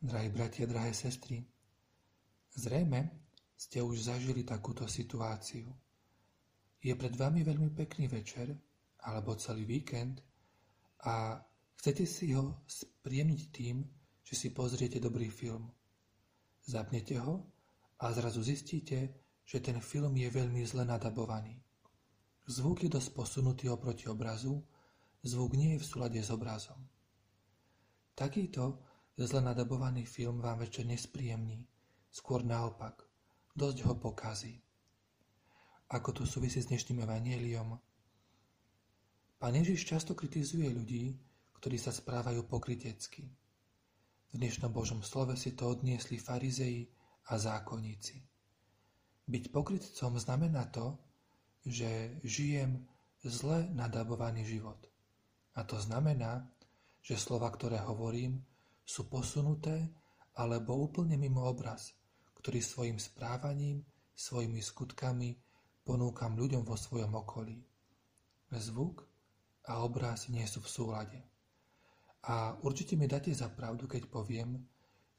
Drahí bratia, drahé sestry, zrejme ste už zažili takúto situáciu. Je pred vami veľmi pekný večer alebo celý víkend a chcete si ho spríjemniť tým, že si pozriete dobrý film. Zapnete ho a zrazu zistíte, že ten film je veľmi zle nadabovaný. Zvuk je dosť posunutý oproti obrazu, zvuk nie je v súlade s obrazom. Takýto Zle nadabovaný film vám večer nespríjemní, skôr naopak, dosť ho pokazí. Ako to súvisí s dnešným evaníliom? Pán Ježiš často kritizuje ľudí, ktorí sa správajú pokrytecky. V dnešnom Božom slove si to odniesli farizei a zákonníci. Byť pokrytcom znamená to, že žijem zle nadabovaný život. A to znamená, že slova, ktoré hovorím, sú posunuté alebo úplne mimo obraz, ktorý svojim správaním, svojimi skutkami ponúkam ľuďom vo svojom okolí. Zvuk a obraz nie sú v súlade. A určite mi dáte za pravdu, keď poviem,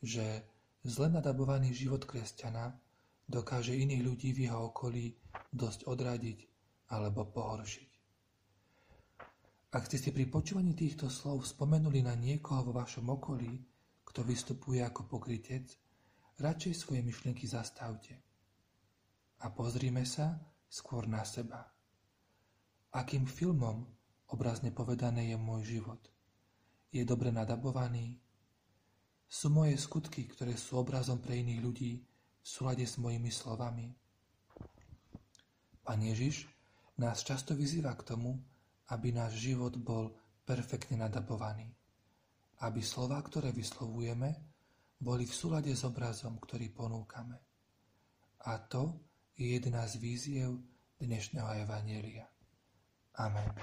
že zle nadabovaný život kresťana dokáže iných ľudí v jeho okolí dosť odradiť alebo pohoršiť. Ak ste si pri počúvaní týchto slov spomenuli na niekoho vo vašom okolí, kto vystupuje ako pokrytec, radšej svoje myšlienky zastavte. A pozrime sa skôr na seba. Akým filmom, obrazne povedané, je môj život? Je dobre nadabovaný? Sú moje skutky, ktoré sú obrazom pre iných ľudí, v súlade s mojimi slovami? Pán Ježiš nás často vyzýva k tomu, aby náš život bol perfektne nadabovaný. Aby slova, ktoré vyslovujeme, boli v súlade s obrazom, ktorý ponúkame. A to je jedna z víziev dnešného Evanielia. Amen.